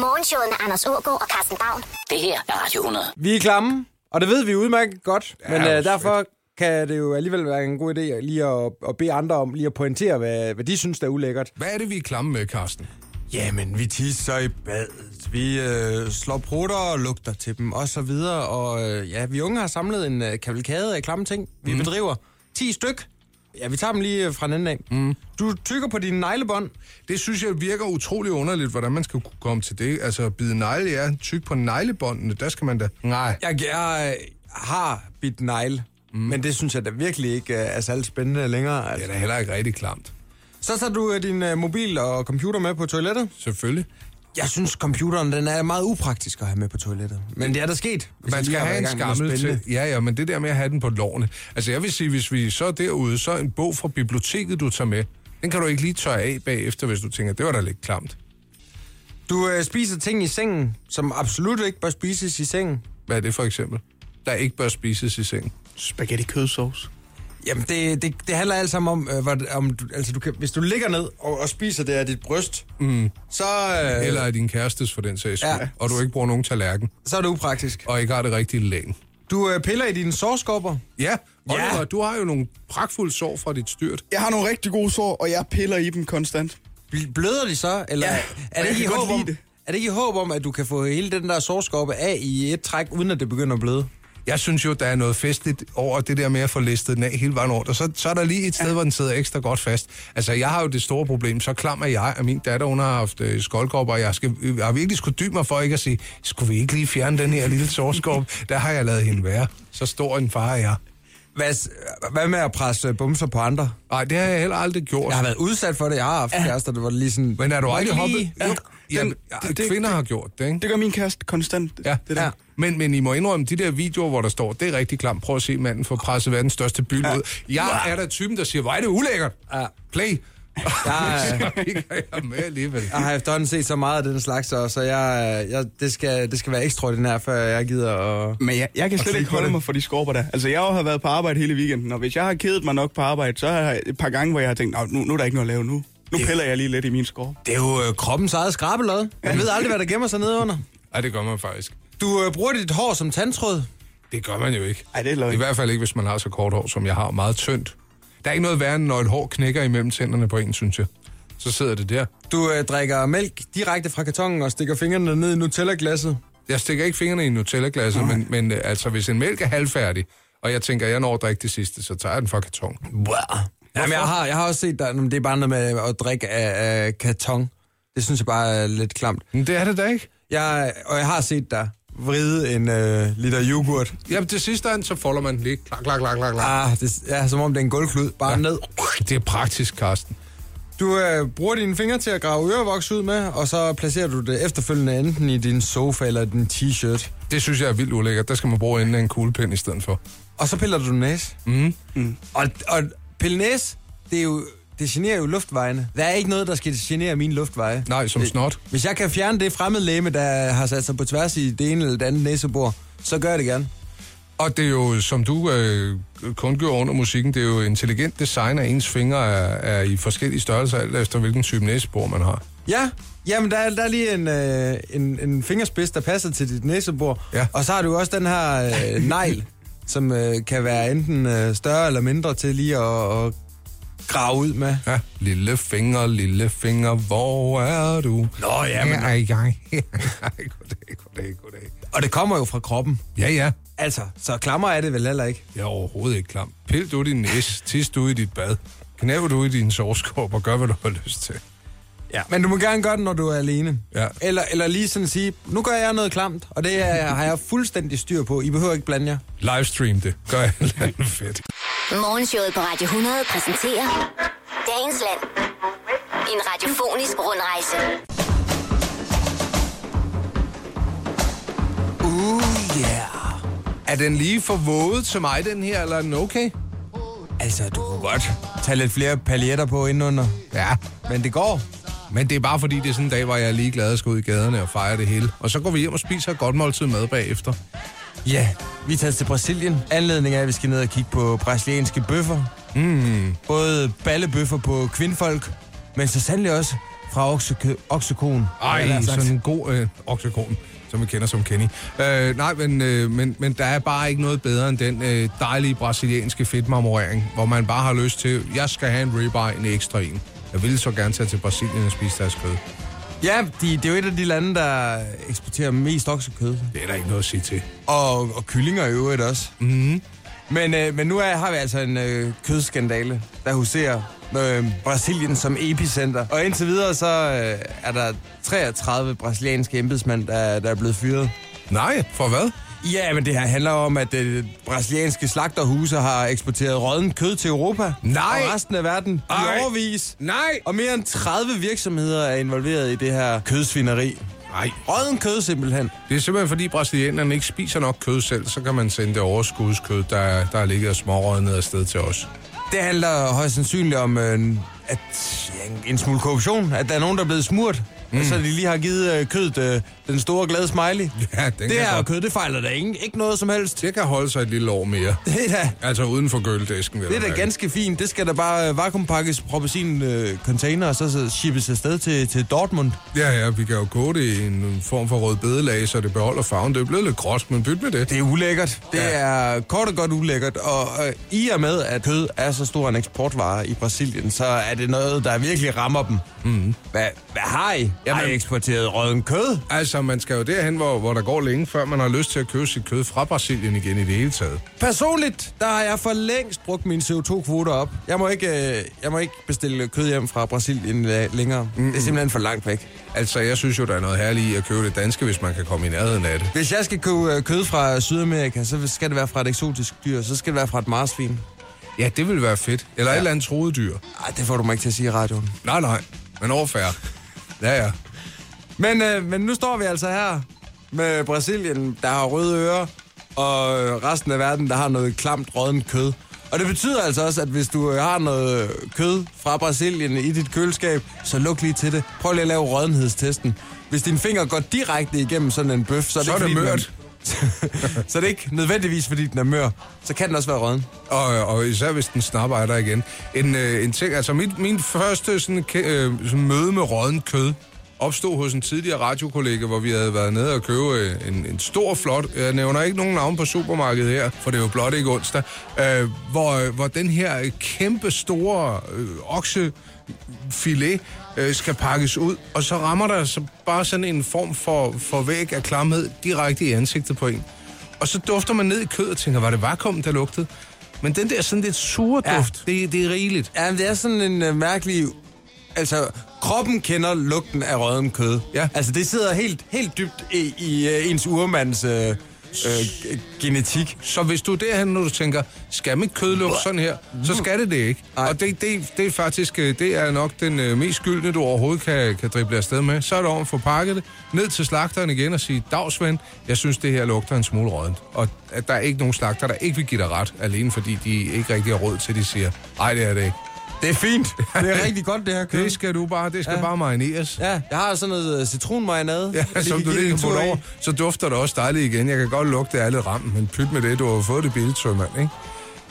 Morgenshowet med Anders Ågaard og Carsten Baum. Det her er Radio 100. Vi er klamme, og det ved vi udmærket godt, Ja, men øh, derfor kan det jo alligevel være en god idé lige at, at bede andre om lige at pointere, hvad, hvad de synes, der er ulækkert. Hvad er det, vi er klamme med, Karsten? Jamen, vi tisser i badet, vi øh, slår prutter og lugter til dem, og så videre. Og øh, ja, vi unge har samlet en øh, kavalkade af klamme ting. Vi mm. bedriver 10 styk. Ja, vi tager dem lige øh, fra den enden af. Mm. Du tykker på dine neglebånd. Det synes jeg virker utrolig underligt, hvordan man skal kunne komme til det. Altså, bide negle, ja, tyk på neglebåndene, der skal man da... Nej. Jeg, jeg øh, har bidt negle, mm. men det synes jeg da virkelig ikke øh, er særlig spændende længere. Det Altså. er da heller ikke rigtig klamt. Så tager du din mobil og computer med på toilettet. Selvfølgelig. Jeg synes, computeren den er meget upraktisk at have med på toilettet. Men det er der sket. jeg Man skal have en skammel til. Ja, ja, men det der med at have den på lårene. Altså, jeg vil sige, hvis vi så er derude, så er en bog fra biblioteket, du tager med. Den kan du ikke lige tørre af bagefter, hvis du tænker, det var da lidt klamt. Du øh, spiser ting i sengen, som absolut ikke bør spises i sengen. Hvad er det for eksempel? Der ikke bør spises i sengen. Spaghetti kødsovs. Jamen, det, det, det handler alt sammen om, øh, hvad, om du, altså du kan, hvis du ligger ned og, og spiser det af dit bryst, mm. så, øh, Eller af din kærestes for den sags skyld. Ja. Og du ikke bruger nogen tallerken. så er det upraktisk. Og ikke har det rigtige læn. Du øh, piller i dine sårskopper. Ja, Oliver, Ja. du har jo nogle pragtfulde sår fra dit styrt. Jeg har nogle rigtig gode sår, og jeg piller i dem konstant. Bl- Bløder de så? Eller Ja, er, og det ikke i håb om, det. er det ikke i håb om, at du kan få hele den der sårskoppe af i et træk, uden at det begynder at bløde? Jeg synes jo, der er noget festligt over det der med at få listet den af hele vejen rundt. Og så, så er der lige et sted, hvor den sidder ekstra godt fast. Altså, jeg har jo det store problem. Så klam er jeg, at min datter, hun har haft øh, skoldkopper, og jeg, skal, jeg har virkelig skulle dybe mig for ikke at sige, skulle vi ikke lige fjerne den her lille sårskop? Der har jeg lavet hende være. Så stor en far er jeg. Hvad, hvad med at presse bumser på andre? Nej, det har jeg heller aldrig gjort. Jeg har været udsat for det. Jeg har haft kærester, der var lige sådan... Men er du aldrig hoppet? ja, den- ja, det- det- kvinder har gjort det, ikke? Det gør min kæreste konstant. Ja. Det der. Ja. Men, men I må indrømme, de der videoer, hvor der står, det er rigtig klamt. Prøv at se manden få presset verdens største by ud. Jeg er der typen, der siger, hvor er det ulækkert. Ja. Play. Jeg, er jeg med alligevel. jeg har efterhånden set så meget af den slags, så så jeg, jeg, det, skal, det skal være ekstraordinært, før jeg gider at... Men jeg, jeg kan slet ikke holde det. mig for de skorper der. Altså, jeg har været på arbejde hele weekenden, og hvis jeg har kedet mig nok på arbejde, så har jeg et par gange, hvor jeg har tænkt, "Nå, nu, nu er der ikke noget at lave nu. Nu piller jeg lige lidt i min skorp. Det er jo øh, kroppens eget skrabelod. Man ved aldrig, hvad der gemmer sig nede under. Nej, det gør man faktisk. Du øh, bruger dit hår som tandtråd. Det gør man jo ikke. Ej, det er løgn. I hvert fald ikke, hvis man har så kort hår, som jeg har. Meget tyndt. Der er ikke noget værre, end når et hår knækker imellem tænderne på en, synes jeg. Så sidder det der. Du øh, drikker mælk direkte fra kartongen og stikker fingrene ned i Nutella-glasset. Jeg stikker ikke fingrene i Nutella-glasset, men, men øh, altså, hvis en mælk er halvfærdig, og jeg tænker, jeg når at drikke det sidste, så tager jeg den fra karton. Jamen, jeg har, jeg har også set, der, det er bare noget med at drikke af, af karton. Det synes jeg bare er lidt klamt. Men det er det da ikke. Jeg, og jeg har set dig vride en øh, liter yoghurt. Jamen, til sidst så folder man lige. Klak, klak, klak, klak, klak. Ah, det er som om det er en gulvklud. Bare ja. ned. Det er praktisk, Karsten. Du øh, bruger dine fingre til at grave ørevoks ud med, og så placerer du det efterfølgende enten i din sofa eller din t-shirt. Det synes jeg er vildt ulækkert. Der skal man bruge enden af en kuglepen i stedet for. Og så piller du næse. Mm. Mm. Og, og pille næse, det er jo... Det generer jo luftvejene. Der er ikke noget, der skal genere mine luftveje. Nej, som snot. Hvis jeg kan fjerne det fremmedlæme, der har sat sig på tværs i det ene eller det andet næsebor, så gør jeg det gerne. Og det er jo, som du øh, kun gør under musikken, det er jo intelligent design, at ens fingre er, er i forskellige størrelser, alt efter hvilken type næsebor man har. Ja, jamen der er, der er lige en, øh, en, en fingerspids, der passer til dit næsebor. Ja. Og så har du også den her øh, negl, som øh, kan være enten øh, større eller mindre til lige at, at grave ud med. Ja, lille finger, lille finger, hvor er du? Nå, ja, men- Ej, ej, ej. goddag, goddag, goddag. Og det kommer jo fra kroppen. Ja, ja. Altså, så klammer er det vel heller ikke. Jeg er overhovedet ikke klam. Pil du din næse, tis du i dit bad. Knæv du i din sovskåb og gør, hvad du har lyst til. Ja. Men du må gerne gøre det, når du er alene. Ja. Eller, eller lige sådan sige, nu gør jeg noget klamt, og det er, har jeg fuldstændig styr på. I behøver ikke blande jer. Livestream det. Gør andet fedt. Morgenshowet på Radio 100 præsenterer Dagens Land. En radiofonisk rundrejse. Uh, yeah. Er den lige for våget til mig, den her, eller er den okay? Altså, du kunne godt tage lidt flere paljetter på indenunder. Ja. Men det går. Men det er bare fordi, det er sådan en dag, hvor jeg er lige glad at skal ud i gaderne og fejre det hele. Og så går vi hjem og spiser et godt måltid mad bagefter. Ja, vi er taget til Brasilien. Anledningen er, at vi skal ned og kigge på brasilianske bøffer. Mm. Både ballebøffer på kvindfolk, men så sandelig også fra oksekø, oksekon. Ej, sådan en god øh, oksekon, som vi kender som Kenny. Øh, nej, men, øh, men, men der er bare ikke noget bedre end den øh, dejlige brasilianske fedtmarmorering, hvor man bare har lyst til, jeg skal have en ribeye, en ekstra en. Jeg ville så gerne tage til Brasilien og spise deres kød. Ja, de, det er jo et af de lande, der eksporterer mest oksekød. Det er der ikke noget at sige til. Og, og kyllinger i øvrigt også. Mm-hmm. Men, øh, men nu er, har vi altså en øh, kødskandale, der huserer øh, Brasilien som epicenter. Og indtil videre så øh, er der 33 brasilianske embedsmænd, der, der er blevet fyret. Nej, for hvad? Ja, men det her handler om, at øh, brasilianske slagterhuse har eksporteret rådden kød til Europa. Nej. Og resten af verden Ej. i overvis. Nej! Og mere end 30 virksomheder er involveret i det her kødsvineri. Nej. Rådden kød simpelthen. Det er simpelthen fordi brasilianerne ikke spiser nok kød selv, så kan man sende det overskudskød, der, der ligger smårøget ned afsted til os. Det handler højst sandsynligt om øh, at, ja, en- en smule korruption. At der er nogen, der er blevet smurt. Mm. Og så de lige har givet øh, kødet øh, den store glade smiley. Ja, den det her godt- kød, det fejler der ikke, ikke noget som helst. Det kan holde sig et lille år mere. Det er da, Altså uden for gøldæsken. det er da ganske fint. Det skal da bare øh, vakuumpakkes, proppes i en øh, container, og så, så shippes afsted til, til Dortmund. Ja, ja, vi kan jo gå det i en form for rød bedelag, så det beholder farven. Det er blevet lidt gråt, men byt med det. Det er ulækkert. Det Ja. er kort og godt ulækkert. Og øh, i og med, at kød er så stor en eksportvare i Brasilien, så er det noget, der virkelig rammer dem. Mm. Hvad, hvad har I? Jamen, har I eksporteret rødden kød? Altså, man skal jo derhen, hvor, hvor der går længe, før man har lyst til at købe sit kød fra Brasilien igen i det hele taget. Personligt, der har jeg for længst brugt mine CO2-kvoter op. Jeg må ikke, øh, jeg må ikke bestille kød hjem fra Brasilien øh, længere. Mm. Det er simpelthen for langt væk. Altså, jeg synes jo, der er noget herligt i at købe det danske, hvis man kan komme i nærheden af det. Hvis jeg skal købe øh, kød fra Sydamerika, så skal det være fra et eksotisk dyr. Så skal det være fra et marsvin. Ja, det vil være fedt. Eller ja. et eller andet troet dyr. Ej, det får du mig ikke til at sige i radioen. Nej, nej. Men overfærd. Ja, ja. Men, øh, men nu står vi altså her med Brasilien, der har røde ører, og resten af verden, der har noget klamt rådden kød. Og det betyder altså også, at hvis du øh, har noget kød fra Brasilien i dit køleskab, så luk lige til det. Prøv lige at lave rådenhedstesten. Hvis din finger går direkte igennem sådan en bøf, så er det, Så er det mørt. så det er ikke nødvendigvis, fordi den er mør. Så kan den også være råden. Og, og især hvis den snapper der igen. En, øh, en ting, altså mit, min første sådan, øh, sådan møde med rådden kød opstod hos en tidligere radiokollega, hvor vi havde været nede og købe øh, en, en stor, flot, jeg nævner ikke nogen navn på supermarkedet her, for det er jo blot ikke onsdag, øh, hvor, hvor den her kæmpe store øh, oksefilet øh, skal pakkes ud, og så rammer der så bare sådan en form for, for væg af klamhed direkte i ansigtet på en. Og så dufter man ned i kødet og tænker, var det vakuum, der lugtede? Men den der sådan lidt sure Ja. duft, det, det er rigeligt. Ja, det er sådan en øh, mærkelig... Altså, kroppen kender lugten af rådden kød. Ja. Altså, det sidder helt, helt dybt i, i øh, ens urmands øh, øh, g- genetik. Så hvis du er derhen, når du tænker, skal mit kød lugte sådan her, så skal det det ikke. Nej. Og det, det, det er faktisk øh, det er nok den øh, mest skyldne, du overhovedet kan, kan drible afsted med. Så er det om at få pakket det, ned til slagteren igen og sige, dagsven, jeg synes, det her lugter en smule rådent. Og at der er ikke nogen slagter, der ikke vil give dig ret, alene fordi de ikke rigtig har råd til, de siger, nej, det er det ikke. Det er fint. Det er rigtig godt, det her kød. Det skal du bare, det skal ja. Bare marineres. Ja, jeg har sådan noget øh, citronmarinade. Ja, som du lige det kan putte over, så dufter det også dejligt igen. Jeg kan godt lugte, det lidt ramt, men pyt med det, du har fået det billigt, sømand, ikke?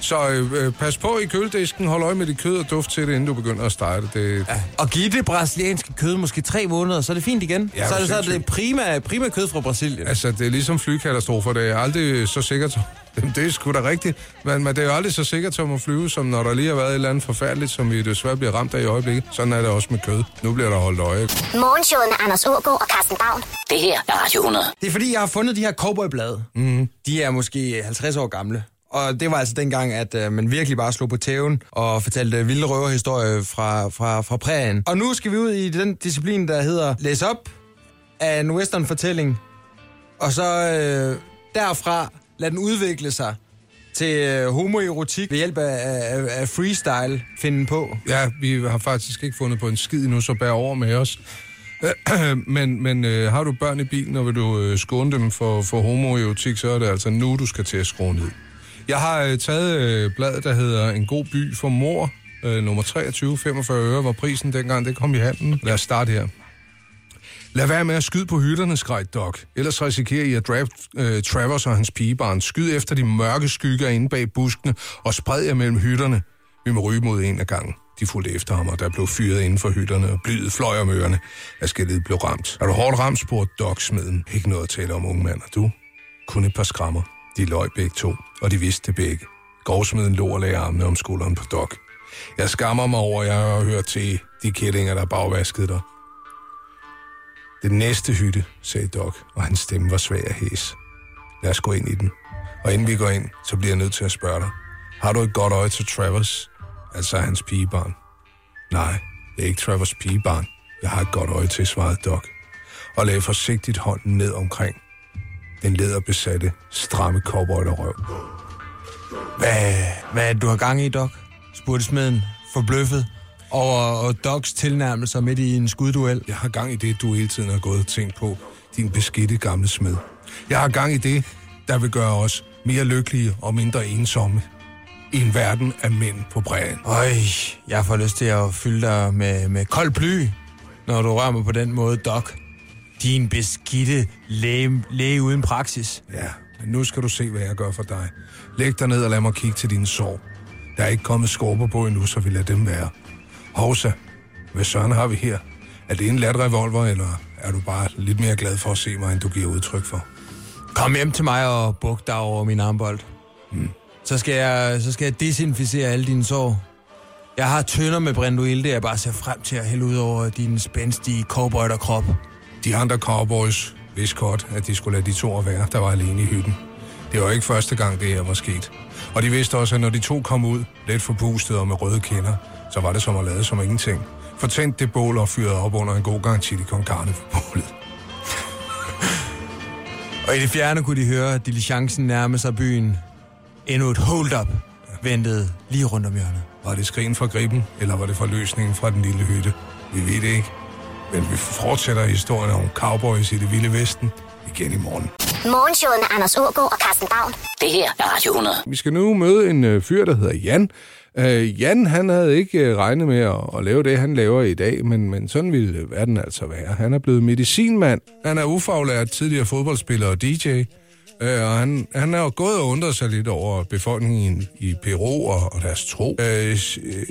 Så øh, øh, pas på i køledisken, hold øje med dit kød og duft til det, inden du begynder at stege det. det Ja. Og give det brasilianske kød måske tre måneder, så er det fint igen. Ja, så er det så er det prima, prima kød fra Brasilien. Altså, det er ligesom flykatastrofer. Det er aldrig så sikkert. Det er sgu da rigtigt. Men, men det er jo aldrig så sikkert som at flyve, som når der lige har været et eller andet forfærdeligt, som vi desværre bliver ramt af i øjeblikket. Sådan er det også med kød. Nu bliver der holdt øje. Morgenshowet med Anders Ågaard og Carsten Baum. Det her er Radio 100. Det er fordi, jeg har fundet de her cowboyblade. Mm. De er måske 50 år gamle. Og det var altså dengang, at øh, man virkelig bare slog på tæven og fortalte vilde røverhistorier fra, fra, fra prærien. Og nu skal vi ud i den disciplin, der hedder Læs op af en western-fortælling. Og så øh, derfra lad den udvikle sig til øh, homoerotik ved hjælp af, af, af freestyle finde på. Ja, vi har faktisk ikke fundet på en skid endnu, så bær over med os. men men øh, har du børn i bilen, og vil du øh, skåne dem for, for homoerotik, så er det altså nu, du skal til at skrue ned. Jeg har øh, taget øh, bladet, der hedder En god by for mor, øh, nummer 23, 45 øre, var prisen dengang det kom i handen. Lad os starte her. Lad være med at skyde på hytterne, skreg Doc. Ellers risikerer I at dræbe øh, Travers og hans pigebarn. Skyd efter de mørke skygger inde bag buskene og spred jer mellem hytterne. Vi må ryge mod en af gangen. De fulgte efter ham, og der blev fyret inden for hytterne, og blyet fløj om ørerne, at blev ramt. Er du hårdt ramt, spurgte Doc smeden. Ikke noget at tale om, unge mand, og du? Kun et par skrammer. De løj begge to, og de vidste det begge. Gårdsmeden lå og lagde armene om skulderen på Doc. Jeg skammer mig over, at jeg har hørt til de kællinger, der bagvaskede dig. Den næste hytte, sagde Doc, og hans stemme var svag og hæs. Lad os gå ind i den. Og inden vi går ind, så bliver jeg nødt til at spørge dig. Har du et godt øje til Travers? Altså hans pigebarn. Nej, det er ikke Travers pigebarn. Jeg har et godt øje til, svarede Doc. Og lagde forsigtigt hånden ned omkring den lederbesatte, stramme cowboy røv. Hvad, hvad er det, du har gang i, Doc? spurgte smeden, forbløffet over og Docs tilnærmelser midt i en skudduel. Jeg har gang i det, du hele tiden har gået og tænkt på, din beskidte gamle smed. Jeg har gang i det, der vil gøre os mere lykkelige og mindre ensomme i en verden af mænd på bræen. Øj, jeg får lyst til at fylde dig med, med kold bly, når du rører mig på den måde, Doc. Din beskidte læge, læge uden praksis. Ja, men nu skal du se, hvad jeg gør for dig. Læg dig ned og lad mig kigge til dine sår. Der er ikke kommet skorper på endnu, så vi lader dem være. Hovsa, hvad søren har vi her? Er det en lat revolver, eller er du bare lidt mere glad for at se mig, end du giver udtryk for? Kom hjem til mig og buk dig over min armbold. Hmm. Så, skal jeg, så skal jeg desinficere alle dine sår. Jeg har tønder med Brenduilde, jeg bare ser frem til at hælde ud over din spændstige cowboy-krop. De andre cowboys vidste godt, at de skulle lade de to være, der var alene i hytten. Det var ikke første gang, det her var sket. Og de vidste også, at når de to kom ud, lidt forpustet og med røde kinder, så var det som at lade som ingenting. Fortændt det bål og fyrede op under en god gang chili con carne for bålet. Og i det fjerne kunne de høre diligencen nærme sig byen. Endnu et hold-up ventede lige rundt om hjørnet. Var det skrigen fra griben, eller var det forløsningen fra den lille hytte? Vi ved det ikke. Men vi fortsætter historien om cowboys i det vilde vesten igen i morgen. Morgenshowet med Anders Ågaard og Carsten Baum. Det her er Radio 100. Vi skal nu møde en øh, fyr, der hedder Jan. Øh, Jan, han havde ikke øh, regnet med at, at lave det, han laver i dag, men, men sådan ville verden altså være. Han er blevet medicinmand. Han er ufaglært, tidligere fodboldspiller og DJ. Øh, og han, han er jo gået og undret sig lidt over befolkningen i Peru og, og deres tro. Øh,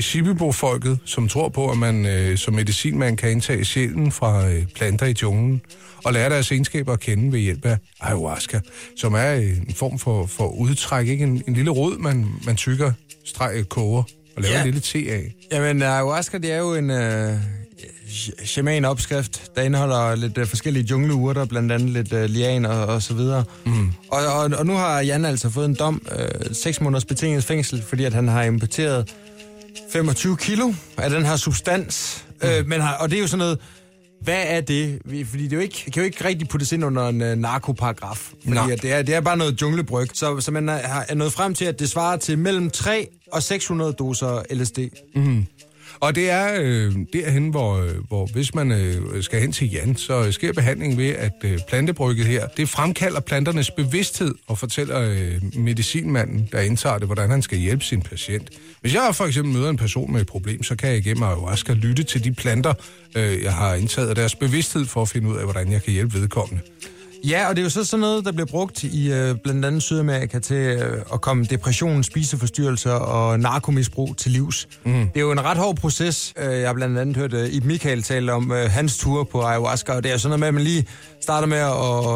Shipibo-folket, som tror på, at man øh, som medicinmand kan indtage sjælen fra øh, planter i junglen og lære deres egenskaber at kende ved hjælp af ayahuasca, som er en form for, for udtræk, ikke en, en lille rod, man, man tykker, streg, koger og laver Ja. en lille te af. Jamen, ayahuasca, det er jo en øh, shaman-opskrift, der indeholder lidt øh, forskellige jungleurter, blandt andet lidt øh, lianer og, så videre. Mm. Og, og, og nu har Jan altså fået en dom, øh, 6 måneders betinget fængsel, fordi at han har importeret 25 kilo af den her substans. Mm. Øh, men har, og det er jo sådan noget, hvad er det? Fordi det, er jo ikke, kan jo ikke rigtig puttes ind under en uh, narkoparagraf. Fordi at det, er, det er bare noget junglebryg. Så, så man er, er nået frem til, at det svarer til mellem 3 og 600 doser LSD. Og det er øh, derhen, hvor, øh, hvor hvis man øh, skal hen til Jan, så sker behandlingen ved, at øh, plantebrygget her, det fremkalder planternes bevidsthed og fortæller øh, medicinmanden, der indtager det, hvordan han skal hjælpe sin patient. Hvis jeg for eksempel møder en person med et problem, så kan jeg igennem ayahuasca lytte til de planter, øh, jeg har indtaget, og deres bevidsthed for at finde ud af, hvordan jeg kan hjælpe vedkommende. Ja, og det er jo så sådan noget, der bliver brugt i øh, blandt andet Sydamerika til øh, at komme depression, spiseforstyrrelser og narkomisbrug til livs. Mm. Det er jo en ret hård proces. Øh, jeg har blandt andet hørt øh, Ib Michael tale om øh, hans tur på ayahuasca, og det er jo sådan noget med, at man lige starter med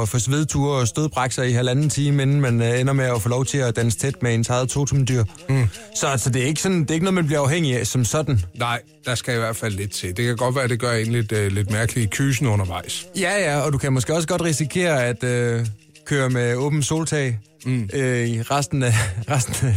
at få svedture og stødbrække sig i halvanden time, inden man øh, ender med at få lov til at danse tæt med ens eget totemdyr. Mm. Så altså, det, er ikke sådan, det er ikke noget, man bliver afhængig af som sådan. Nej, der skal i hvert fald lidt til. Det kan godt være, at det gør en lidt, øh, lidt mærkelig i kysen undervejs. Ja, ja, og du kan måske også godt risikere at øh, køre med åben soltag mm. øh, i resten af, resten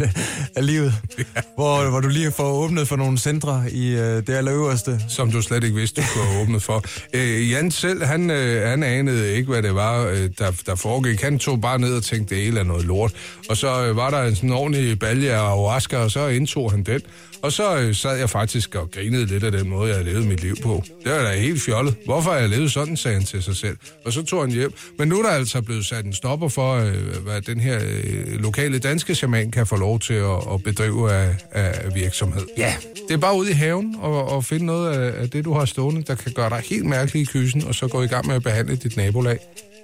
af, livet, ja. hvor, hvor du lige får åbnet for nogle centre i øh, det allerøverste. som du slet ikke vidste, du kunne have åbnet for. Øh, Jan selv, han, øh, han anede ikke, hvad det var, øh, der, der foregik. Han tog bare ned og tænkte, det hele er noget lort. Og så øh, var der en sådan ordentlig balje af ayahuasca, og så indtog han den. Og så øh, sad jeg faktisk og grinede lidt af den måde, jeg havde levet mit liv på. Det var da helt fjollet. Hvorfor har jeg levet sådan, sagde han til sig selv. Og så tog han hjem. Men nu er der altså blevet sat en stopper for, øh, hvad den her øh, lokale danske shaman kan få lov til at, at bedrive af, af virksomhed. Ja. Det er bare ude i haven og, og finde noget af, af det, du har stående, der kan gøre dig helt mærkelig i kysen, og så gå i gang med at behandle dit nabolag.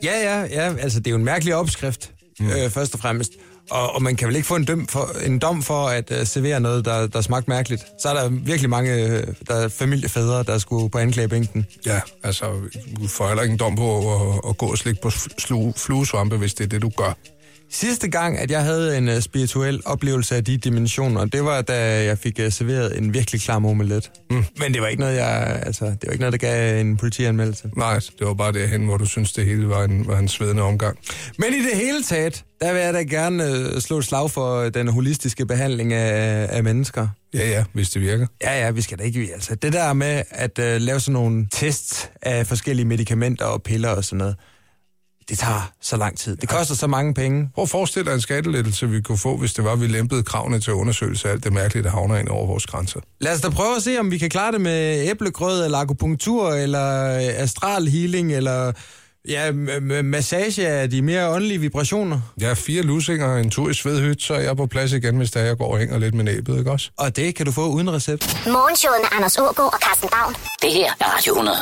Ja, ja, ja, altså det er jo en mærkelig opskrift. mm. øh, først og fremmest. Og, og man kan vel ikke få en, døm for, en dom for at uh, servere noget, der, der smagte mærkeligt. Så er der virkelig mange øh, der er familiefædre, der skulle på anklagebænken. Ja, altså, du får heller ikke en dom på at, at gå og slikke på fluesvampe, hvis det er det, du gør. Sidste gang, at jeg havde en uh, spirituel oplevelse af de dimensioner, det var, da jeg fik uh, serveret en virkelig klam omelet. Mm. Men det var ikke noget, jeg, altså, det var ikke noget, der gav en politianmeldelse. Nej, det var bare derhen, hvor du synes, det hele var en, var en svedende omgang. Men i det hele taget, der vil jeg da gerne uh, slå et slag for den holistiske behandling af, af mennesker. Ja, ja, hvis det virker. Ja, ja, vi skal da ikke... Altså, det der med at uh, lave sådan nogle tests af forskellige medicamenter og piller og sådan noget, det tager så lang tid. Det koster så mange penge. Prøv at forestille dig en skattelettelse, vi kunne få, hvis det var, at vi lempede kravene til undersøgelse af alt det mærkelige, der havner ind over vores grænser. Lad os da prøve at se, om vi kan klare det med æblegrød, eller akupunktur, eller astral healing, eller ja, massage af de mere åndelige vibrationer. Ja, fire lusinger, en tur i svedhyt, så er jeg på plads igen, hvis der jeg går og hænger lidt med næbet, ikke også? Og det kan du få uden recept. Morgenshowet med Anders Ågaard og Carsten Baum. Det her er Radio 100.